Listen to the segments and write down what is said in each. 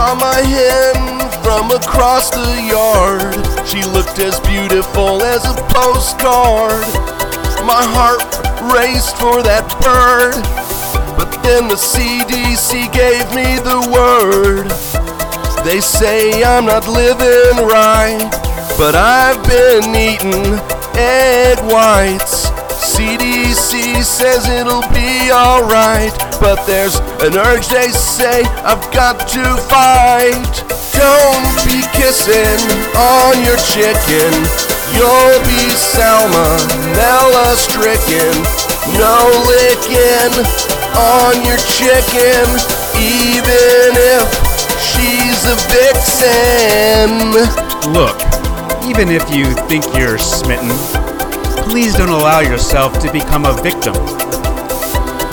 saw my hen from across the yard. She looked as beautiful as a postcard. My heart raced for that bird. But then the CDC gave me the word. They say I'm not living right, but I've been eating egg whites. CDC says it'll be alright, but there's an urge they say I've got to fight. Don't be kissing on your chicken, you'll be salmonella stricken. No licking on your chicken, even if she's a vixen. Look, even if you think you're smitten, please don't allow yourself to become a victim.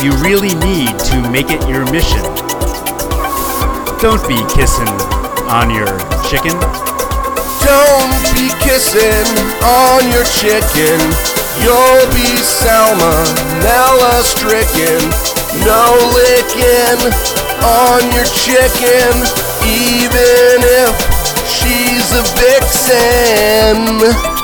You really need to make it your mission. Don't be kissing on your chicken. Don't be kissing on your chicken. You'll be salmonella stricken. No licking on your chicken, even if she's a vixen.